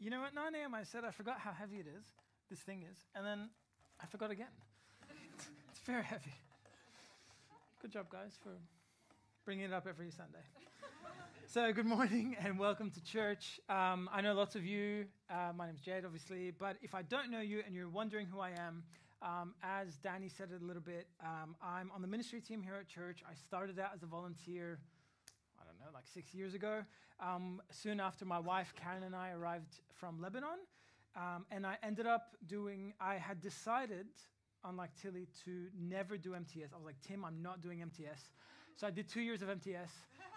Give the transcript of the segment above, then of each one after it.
you know, at 9 a.m. I said I forgot how heavy it is, this thing is, and then I forgot again. it's very heavy. Good job, guys, for bringing it up every Sunday. so, good morning and welcome to church. Um, I know lots of you. Uh, my name's Jade, obviously, but if I don't know you and you're wondering who I am, um, as Danny said it a little bit, um, I'm on the ministry team here at church. I started out as a volunteer I don't know, like six years ago. Um, soon after my wife Karen and I arrived from Lebanon, um, and I ended up doing. I had decided, unlike Tilly, to never do MTS. I was like, Tim, I'm not doing MTS. So I did two years of MTS,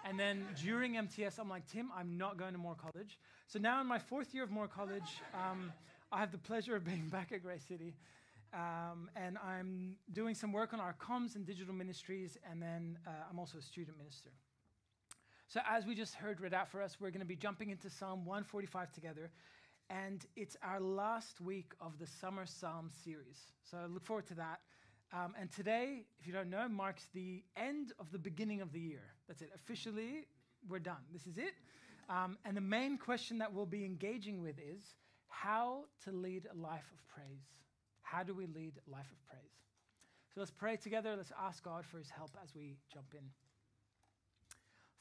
and then during MTS, I'm like, Tim, I'm not going to Moore College. So now in my fourth year of Moore College, um, I have the pleasure of being back at Grey City. Um, and I'm doing some work on our comms and digital ministries, and then uh, I'm also a student minister. So, as we just heard read out for us, we're going to be jumping into Psalm 145 together. And it's our last week of the Summer Psalm series. So, I look forward to that. Um, and today, if you don't know, marks the end of the beginning of the year. That's it. Officially, we're done. This is it. Um, and the main question that we'll be engaging with is how to lead a life of praise. How do we lead a life of praise? So let's pray together. Let's ask God for his help as we jump in.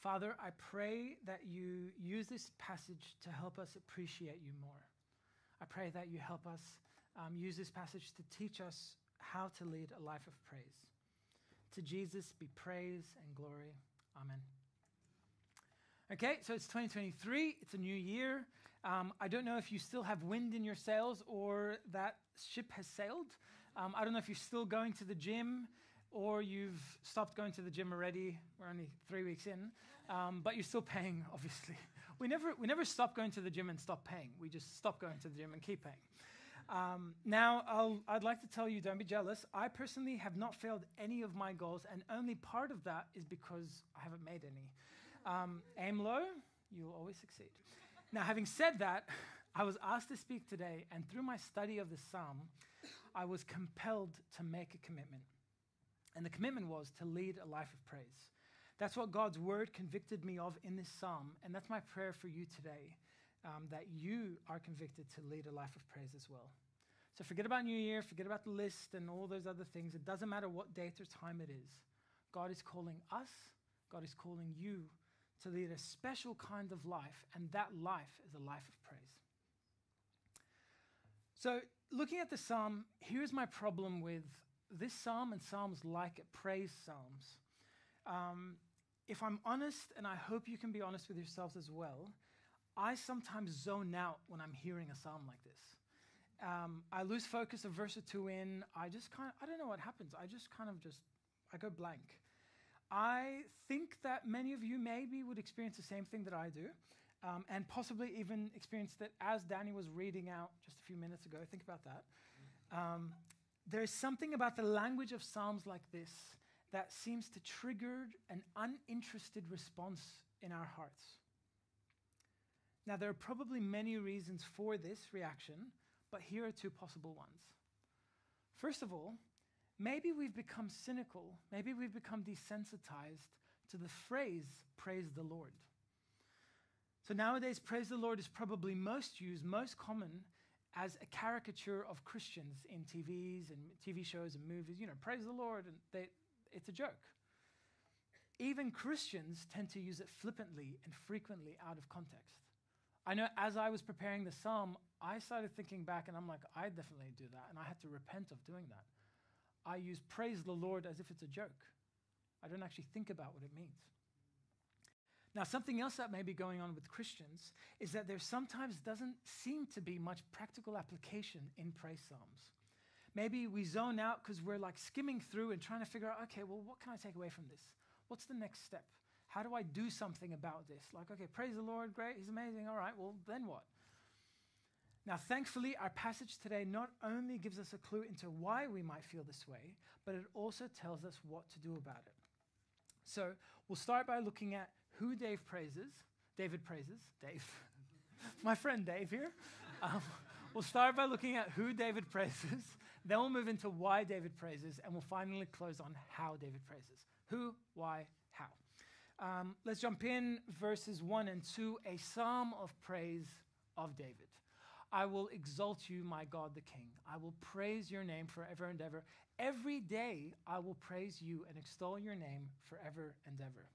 Father, I pray that you use this passage to help us appreciate you more. I pray that you help us um, use this passage to teach us how to lead a life of praise. To Jesus be praise and glory. Amen. Okay, so it's 2023, it's a new year. Um, I don't know if you still have wind in your sails or that ship has sailed. Um, I don't know if you're still going to the gym or you've stopped going to the gym already. We're only three weeks in, um, but you're still paying, obviously. We never, we never stop going to the gym and stop paying. We just stop going to the gym and keep paying. Um, now, I'll, I'd like to tell you, don't be jealous. I personally have not failed any of my goals, and only part of that is because I haven't made any. Um, aim low, you'll always succeed. Now, having said that, I was asked to speak today, and through my study of the psalm, I was compelled to make a commitment. And the commitment was to lead a life of praise. That's what God's word convicted me of in this psalm. And that's my prayer for you today um, that you are convicted to lead a life of praise as well. So forget about New Year, forget about the list and all those other things. It doesn't matter what date or time it is. God is calling us, God is calling you to lead a special kind of life, and that life is a life of praise. So, looking at the psalm, here's my problem with this psalm and psalms like it, praise psalms, um, if I'm honest, and I hope you can be honest with yourselves as well, I sometimes zone out when I'm hearing a psalm like this. Um, I lose focus a verse or two in. I just kind of, I don't know what happens. I just kind of just, I go blank. I think that many of you maybe would experience the same thing that I do, um, and possibly even experience that as Danny was reading out just a few minutes ago. Think about that. Um, there's something about the language of Psalms like this that seems to trigger an uninterested response in our hearts. Now, there are probably many reasons for this reaction, but here are two possible ones. First of all, maybe we've become cynical, maybe we've become desensitized to the phrase, praise the Lord. So nowadays, praise the Lord is probably most used, most common as a caricature of Christians in TVs and TV shows and movies. You know, praise the Lord, and they, it's a joke. Even Christians tend to use it flippantly and frequently out of context. I know as I was preparing the psalm, I started thinking back and I'm like, I definitely do that. And I had to repent of doing that. I use praise the Lord as if it's a joke. I don't actually think about what it means. Now, something else that may be going on with Christians is that there sometimes doesn't seem to be much practical application in praise psalms. Maybe we zone out because we're like skimming through and trying to figure out, okay, well, what can I take away from this? What's the next step? How do I do something about this? Like, okay, praise the Lord, great, he's amazing. All right, well, then what? Now, thankfully, our passage today not only gives us a clue into why we might feel this way, but it also tells us what to do about it. So, we'll start by looking at who Dave praises, David praises, Dave, my friend Dave here. Um, we'll start by looking at who David praises, then we'll move into why David praises, and we'll finally close on how David praises. Who, why, how. Um, let's jump in verses 1 and 2, a psalm of praise of David. I will exalt you, my God the King. I will praise your name forever and ever. Every day I will praise you and extol your name forever and ever.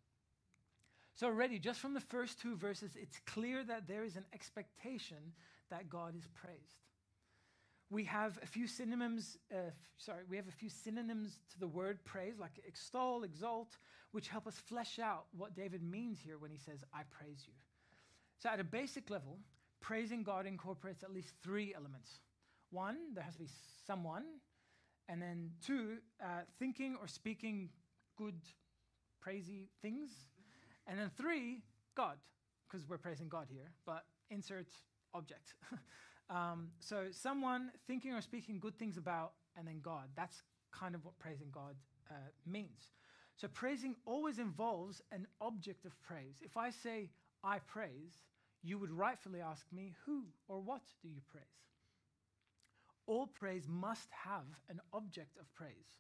So, already, just from the first two verses, it's clear that there is an expectation that God is praised. We have a few synonyms, uh, sorry, we have a few synonyms to the word praise, like extol, exalt, which help us flesh out what David means here when he says, I praise you. So, at a basic level, praising God incorporates at least three elements. One, there has to be someone. And then two, uh, thinking or speaking good, praisey things. And then three, God, because we're praising God here, but insert object. um, so someone thinking or speaking good things about, and then God. That's kind of what praising God uh, means. So praising always involves an object of praise. If I say, I praise, you would rightfully ask me, who or what do you praise? All praise must have an object of praise.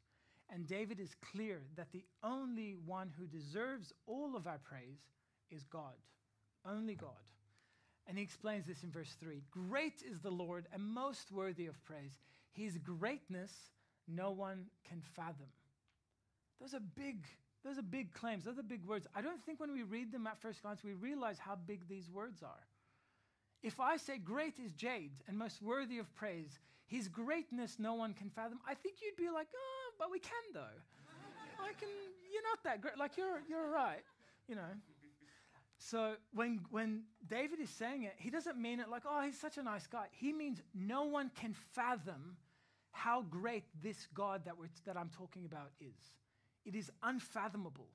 And David is clear that the only one who deserves all of our praise is God, only God. And he explains this in verse 3 Great is the Lord and most worthy of praise. His greatness no one can fathom. Those are big, those are big claims. Those are big words. I don't think when we read them at first glance, we realize how big these words are. If I say, Great is Jade and most worthy of praise, his greatness no one can fathom, I think you'd be like, Oh, but we can though. I can, you're not that great. Like, you're, you're right, you know. So when, when David is saying it, he doesn't mean it like, oh, he's such a nice guy. He means no one can fathom how great this God that, we're, that I'm talking about is. It is unfathomable.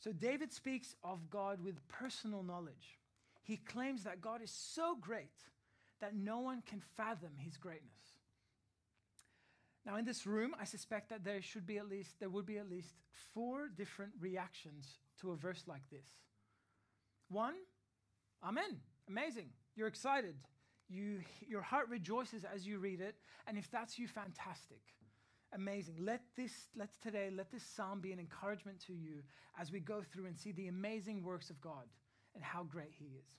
So David speaks of God with personal knowledge. He claims that God is so great that no one can fathom his greatness. Now, in this room, I suspect that there should be at least there would be at least four different reactions to a verse like this. One, Amen. Amazing. You're excited. You, your heart rejoices as you read it, and if that's you, fantastic. Amazing. Let this, let today, let this psalm be an encouragement to you as we go through and see the amazing works of God and how great He is.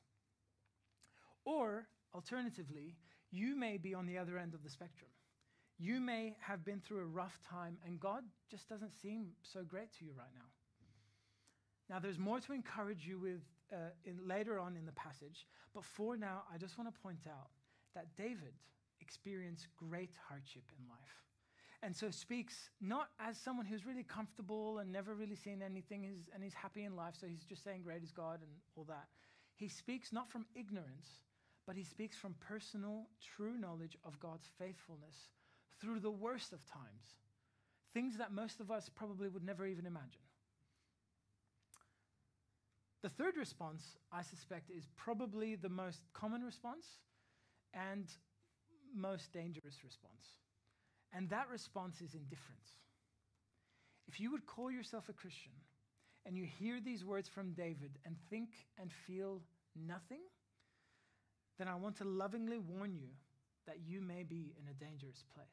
Or, alternatively, you may be on the other end of the spectrum. You may have been through a rough time, and God just doesn't seem so great to you right now. Now, there's more to encourage you with uh, in, later on in the passage, but for now, I just want to point out that David experienced great hardship in life. And so speaks not as someone who's really comfortable and never really seen anything and he's happy in life, so he's just saying, Great is God and all that. He speaks not from ignorance, but he speaks from personal, true knowledge of God's faithfulness through the worst of times, things that most of us probably would never even imagine. The third response, I suspect, is probably the most common response and most dangerous response. And that response is indifference. If you would call yourself a Christian and you hear these words from David and think and feel nothing, then I want to lovingly warn you that you may be in a dangerous place.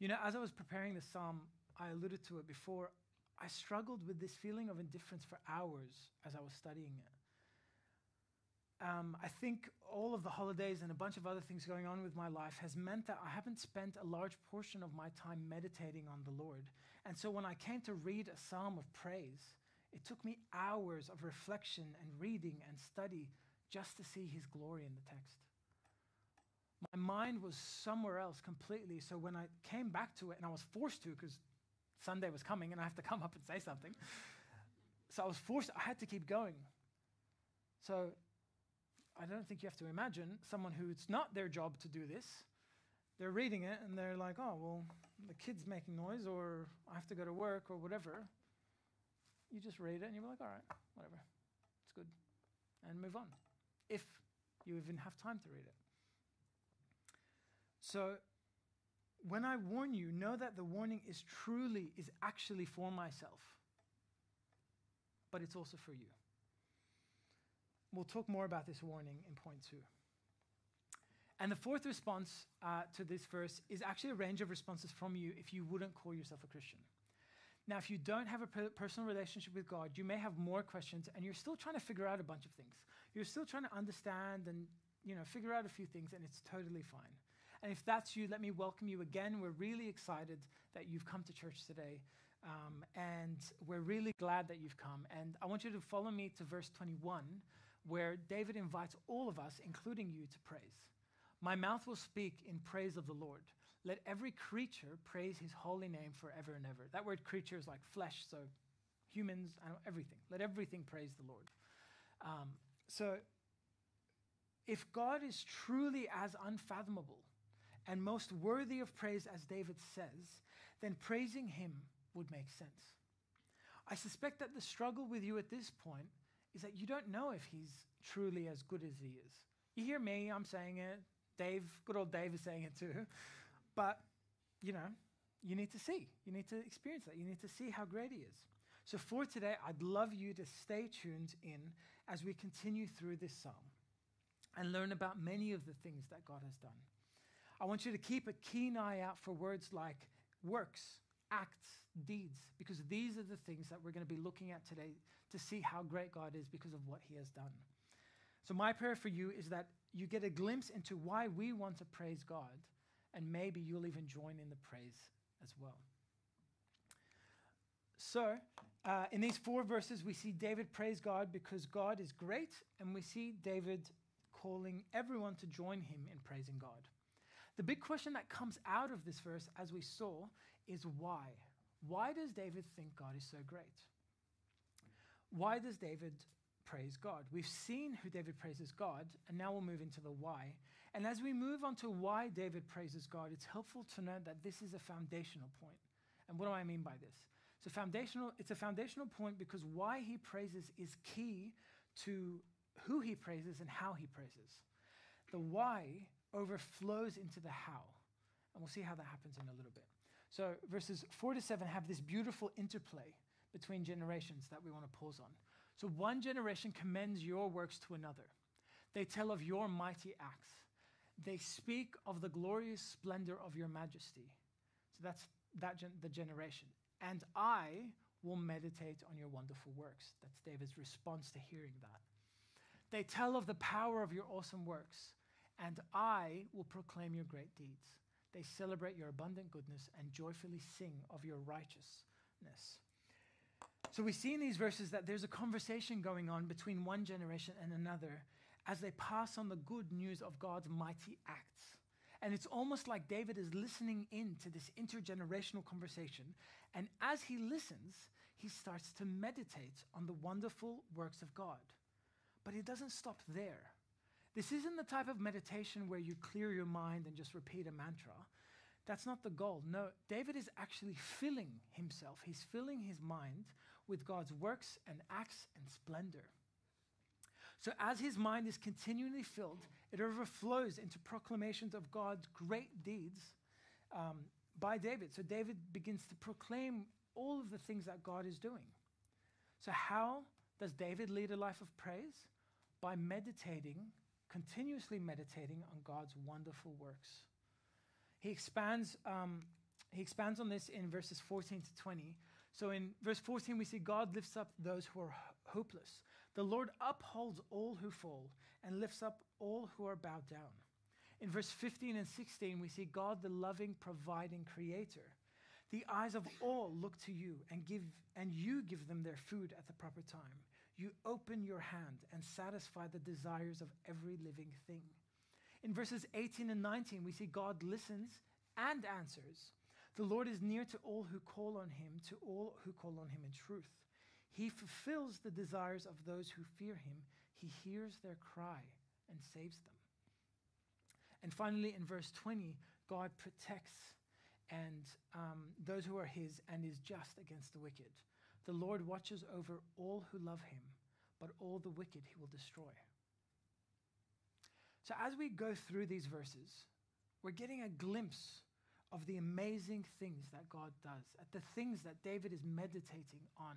You know, as I was preparing the psalm, I alluded to it before. I struggled with this feeling of indifference for hours as I was studying it. Um, I think all of the holidays and a bunch of other things going on with my life has meant that I haven't spent a large portion of my time meditating on the Lord. And so when I came to read a psalm of praise, it took me hours of reflection and reading and study just to see his glory in the text. My mind was somewhere else completely. So when I came back to it, and I was forced to because Sunday was coming and I have to come up and say something. So I was forced, I had to keep going. So I don't think you have to imagine someone who it's not their job to do this. They're reading it and they're like, oh, well, the kid's making noise or I have to go to work or whatever. You just read it and you're like, all right, whatever. It's good. And move on. If you even have time to read it. So when I warn you, know that the warning is truly, is actually for myself, but it's also for you. We'll talk more about this warning in point two. And the fourth response uh, to this verse is actually a range of responses from you if you wouldn't call yourself a Christian. Now, if you don't have a per- personal relationship with God, you may have more questions and you're still trying to figure out a bunch of things. you're still trying to understand and you know figure out a few things, and it's totally fine. And if that's you, let me welcome you again. We're really excited that you've come to church today. Um, and we're really glad that you've come. And I want you to follow me to verse 21, where David invites all of us, including you, to praise. My mouth will speak in praise of the Lord. Let every creature praise his holy name forever and ever. That word creature is like flesh, so humans, everything. Let everything praise the Lord. Um, so, if God is truly as unfathomable and most worthy of praise as David says, then praising him would make sense. I suspect that the struggle with you at this point is that you don't know if he's truly as good as he is. You hear me, I'm saying it. Dave, good old Dave is saying it too. But, you know, you need to see. You need to experience that. You need to see how great he is. So for today, I'd love you to stay tuned in as we continue through this psalm and learn about many of the things that God has done. I want you to keep a keen eye out for words like works, acts, deeds, because these are the things that we're going to be looking at today to see how great God is because of what he has done. So, my prayer for you is that you get a glimpse into why we want to praise God, and maybe you'll even join in the praise as well. So, uh, in these four verses, we see David praise God because God is great, and we see David calling everyone to join him in praising God. The big question that comes out of this verse, as we saw, is why? Why does David think God is so great? Why does David praise God? We've seen who David praises God, and now we'll move into the why. And as we move on to why David praises God, it's helpful to know that this is a foundational point. And what do I mean by this? So foundational, it's a foundational point because why he praises is key to who he praises and how he praises. The why overflows into the how. And we'll see how that happens in a little bit. So verses 4 to 7 have this beautiful interplay between generations that we want to pause on. So one generation commends your works to another. They tell of your mighty acts. They speak of the glorious splendor of your majesty. So that's that gen- the generation. And I will meditate on your wonderful works. That's David's response to hearing that. They tell of the power of your awesome works, and I will proclaim your great deeds. They celebrate your abundant goodness and joyfully sing of your righteousness. So we see in these verses that there's a conversation going on between one generation and another as they pass on the good news of God's mighty acts. And it's almost like David is listening in to this intergenerational conversation. And as he listens, he starts to meditate on the wonderful works of God. But he doesn't stop there. This isn't the type of meditation where you clear your mind and just repeat a mantra. That's not the goal. No, David is actually filling himself, he's filling his mind with God's works and acts and splendor. So, as his mind is continually filled, it overflows into proclamations of God's great deeds um, by David. So, David begins to proclaim all of the things that God is doing. So, how does David lead a life of praise? By meditating continuously meditating on God's wonderful works. He expands, um, he expands on this in verses 14 to 20. So in verse 14, we see God lifts up those who are hopeless. The Lord upholds all who fall and lifts up all who are bowed down. In verse 15 and 16, we see God, the loving, providing creator. The eyes of all look to you and give and you give them their food at the proper time. You open your hand and satisfy the desires of every living thing. In verses 18 and 19, we see God listens and answers. The Lord is near to all who call on him, to all who call on him in truth. He fulfills the desires of those who fear him. He hears their cry and saves them. And finally, in verse 20, God protects and um, those who are his and is just against the wicked. The Lord watches over all who love him, but all the wicked he will destroy. So, as we go through these verses, we're getting a glimpse of the amazing things that God does, at the things that David is meditating on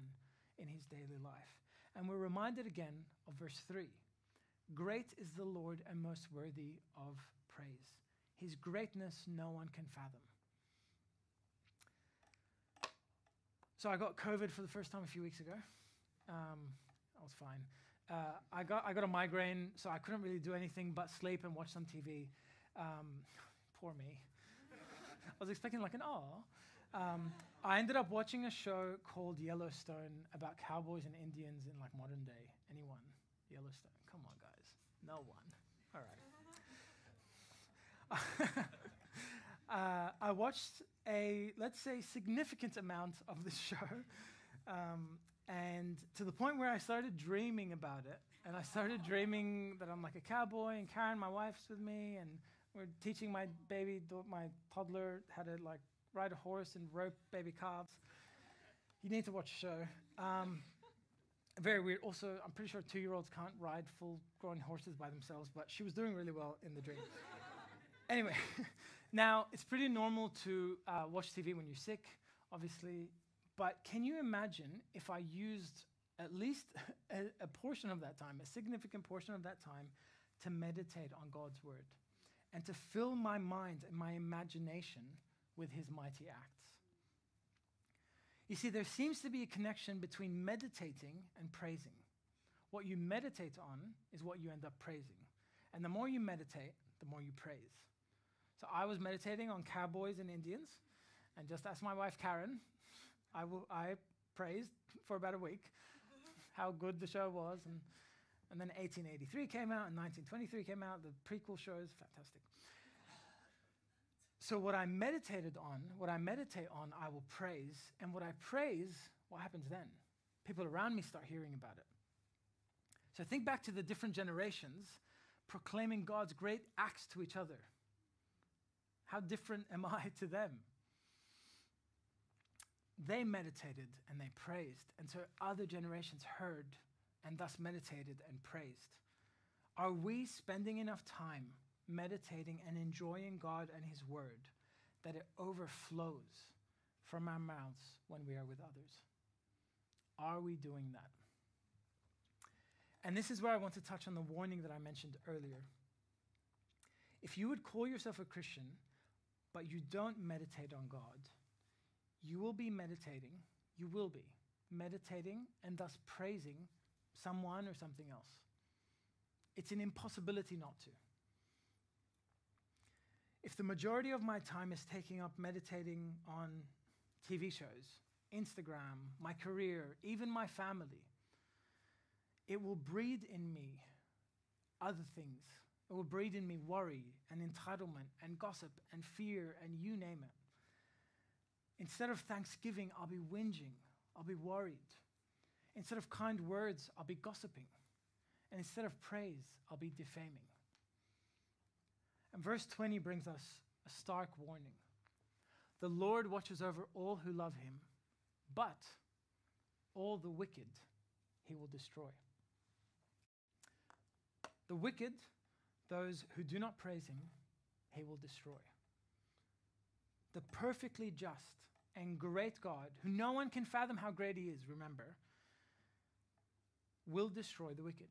in his daily life. And we're reminded again of verse 3 Great is the Lord and most worthy of praise. His greatness no one can fathom. So I got COVID for the first time a few weeks ago. Um, I was fine. Uh, I got, I got a migraine, so I couldn't really do anything but sleep and watch some TV. Um, poor me. I was expecting like an aw. Um, I ended up watching a show called Yellowstone about cowboys and Indians in like modern day. Anyone? Yellowstone? Come on, guys. No one. All right. uh, I watched a, let's say, significant amount of the show, um, and to the point where I started dreaming about it. And I started dreaming that I'm like a cowboy, and Karen, my wife's with me, and we're teaching my baby, my toddler, how to like ride a horse and rope baby calves. You need to watch the show. Um, very weird. Also, I'm pretty sure two year olds can't ride full grown horses by themselves, but she was doing really well in the dream. anyway, now it's pretty normal to uh, watch TV when you're sick, obviously, but can you imagine if I used at least a, a portion of that time, a significant portion of that time, to meditate on God's word and to fill my mind and my imagination with his mighty acts? You see, there seems to be a connection between meditating and praising. What you meditate on is what you end up praising. And the more you meditate, the more you praise. So I was meditating on cowboys and Indians, and just ask my wife Karen, I, I praised for about a week how good the show was. And, and then 1883 came out, and 1923 came out, the prequel shows, fantastic. So, what I meditated on, what I meditate on, I will praise. And what I praise, what happens then? People around me start hearing about it. So, think back to the different generations proclaiming God's great acts to each other. How different am I to them? They meditated and they praised, and so other generations heard and thus meditated and praised. Are we spending enough time meditating and enjoying God and His Word, that it overflows from our mouths when we are with others? Are we doing that? And this is where I want to touch on the warning that I mentioned earlier. If you would call yourself a Christian, but you don't meditate on God, you will be meditating, you will be meditating and thus praising someone or something else. It's an impossibility not to. If the majority of my time is taking up meditating on TV shows, Instagram, my career, even my family, it will breed in me other things. It will breed in me worry and entitlement and gossip and fear and you name it. Instead of thanksgiving, I'll be whinging, I'll be worried. Instead of kind words, I'll be gossiping. And instead of praise, I'll be defaming. And verse 20 brings us a stark warning. The Lord watches over all who love him, but all the wicked he will destroy. The wicked, those who do not praise him, he will destroy. The perfectly just and great God, who no one can fathom how great he is, remember, will destroy the wicked.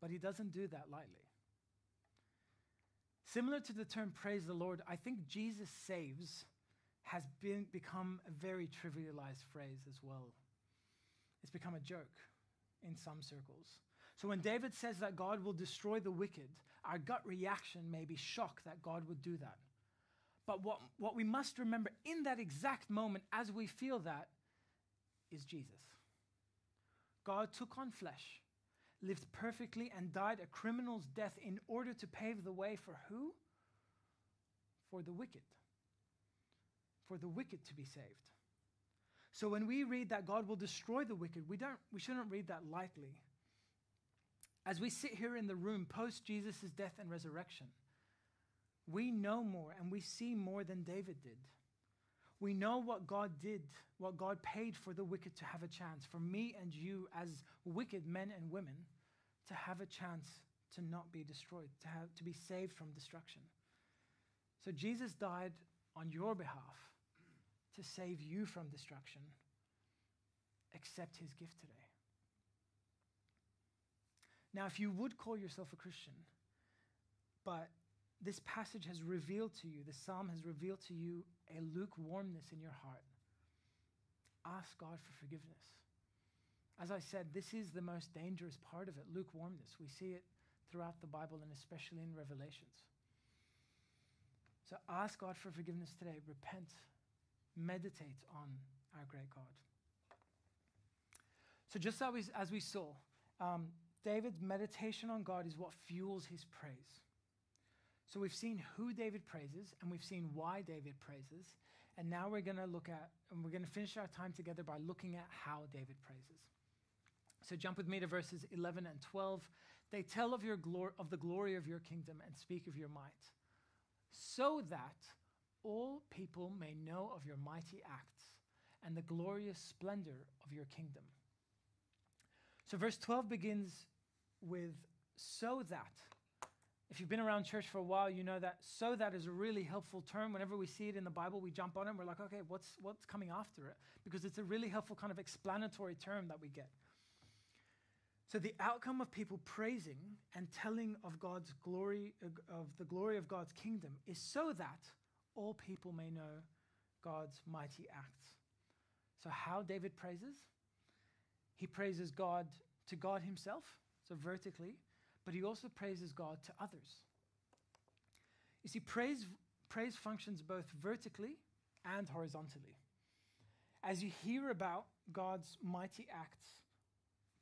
But he doesn't do that lightly. Similar to the term praise the Lord, I think Jesus saves has been, become a very trivialized phrase as well. It's become a joke in some circles. So when David says that God will destroy the wicked, our gut reaction may be shock that God would do that. But what, what we must remember in that exact moment as we feel that is Jesus. God took on flesh lived perfectly and died a criminal's death in order to pave the way for who? For the wicked. For the wicked to be saved. So when we read that God will destroy the wicked, we, don't, we shouldn't read that lightly. As we sit here in the room post Jesus' death and resurrection, we know more and we see more than David did. We know what God did, what God paid for the wicked to have a chance, for me and you as wicked men and women to have a chance to not be destroyed, to, have, to be saved from destruction. So Jesus died on your behalf to save you from destruction. Accept his gift today. Now, if you would call yourself a Christian, but this passage has revealed to you, the psalm has revealed to you a lukewarmness in your heart, ask God for forgiveness. As I said, this is the most dangerous part of it lukewarmness. We see it throughout the Bible and especially in Revelations. So ask God for forgiveness today. Repent. Meditate on our great God. So, just as we, as we saw, um, David's meditation on God is what fuels his praise. So, we've seen who David praises and we've seen why David praises. And now we're going to look at, and we're going to finish our time together by looking at how David praises. So, jump with me to verses 11 and 12. They tell of, your glor- of the glory of your kingdom and speak of your might, so that all people may know of your mighty acts and the glorious splendor of your kingdom. So, verse 12 begins with so that. If you've been around church for a while, you know that so that is a really helpful term. Whenever we see it in the Bible, we jump on it and we're like, okay, what's, what's coming after it? Because it's a really helpful kind of explanatory term that we get. So the outcome of people praising and telling of God's glory, of the glory of God's kingdom, is so that all people may know God's mighty acts. So how David praises? He praises God to God himself, so vertically, but he also praises God to others. You see, praise, praise functions both vertically and horizontally. As you hear about God's mighty acts,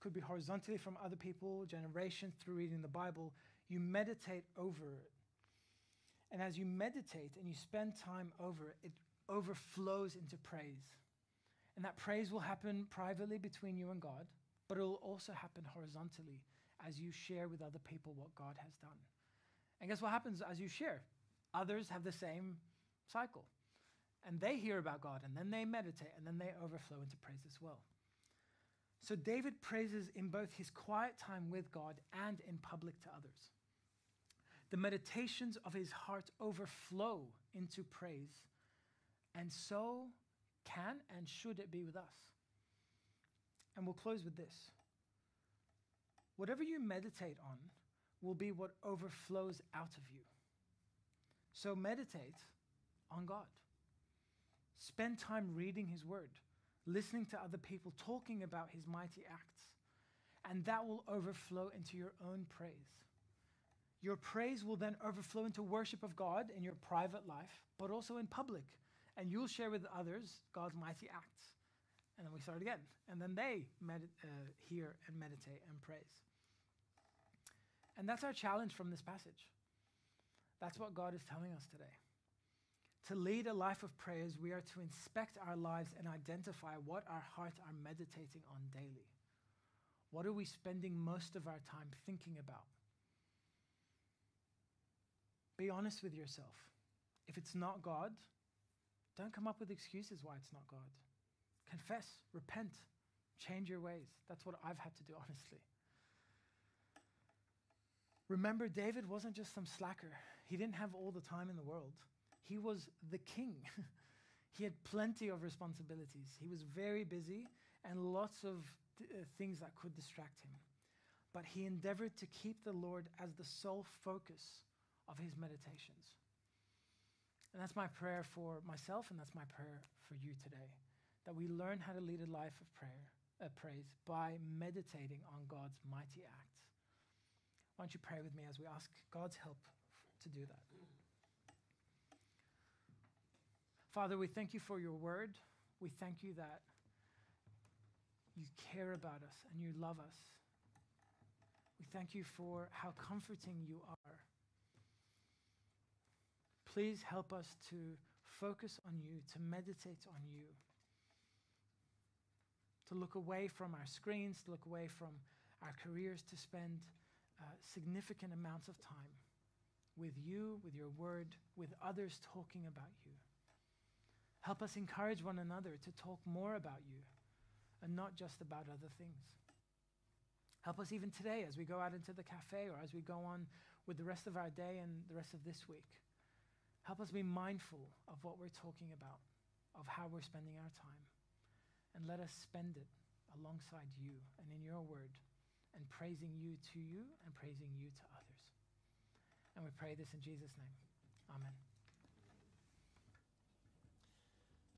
could be horizontally from other people, generations through reading the Bible, you meditate over it. And as you meditate and you spend time over it, it overflows into praise. And that praise will happen privately between you and God, but it will also happen horizontally as you share with other people what God has done. And guess what happens as you share? Others have the same cycle. And they hear about God, and then they meditate, and then they overflow into praise as well. So David praises in both his quiet time with God and in public to others. The meditations of his heart overflow into praise, and so can and should it be with us. And we'll close with this. Whatever you meditate on will be what overflows out of you. So meditate on God. Spend time reading His Word listening to other people talking about his mighty acts. And that will overflow into your own praise. Your praise will then overflow into worship of God in your private life, but also in public. And you'll share with others God's mighty acts. And then we start again. And then they med- uh, hear and meditate and praise. And that's our challenge from this passage. That's what God is telling us today. To lead a life of prayers, we are to inspect our lives and identify what our hearts are meditating on daily. What are we spending most of our time thinking about? Be honest with yourself. If it's not God, don't come up with excuses why it's not God. Confess, repent, change your ways. That's what I've had to do, honestly. Remember, David wasn't just some slacker, he didn't have all the time in the world. He was the king. he had plenty of responsibilities. He was very busy and lots of uh, things that could distract him. But he endeavored to keep the Lord as the sole focus of his meditations. And that's my prayer for myself, and that's my prayer for you today that we learn how to lead a life of prayer, uh, praise by meditating on God's mighty acts. Why don't you pray with me as we ask God's help to do that? Father, we thank you for your word. We thank you that you care about us and you love us. We thank you for how comforting you are. Please help us to focus on you, to meditate on you, to look away from our screens, to look away from our careers, to spend uh, significant amounts of time with you, with your word, with others talking about you. Help us encourage one another to talk more about you and not just about other things. Help us even today as we go out into the cafe or as we go on with the rest of our day and the rest of this week. Help us be mindful of what we're talking about, of how we're spending our time. And let us spend it alongside you and in your word and praising you to you and praising you to others. And we pray this in Jesus' name. Amen.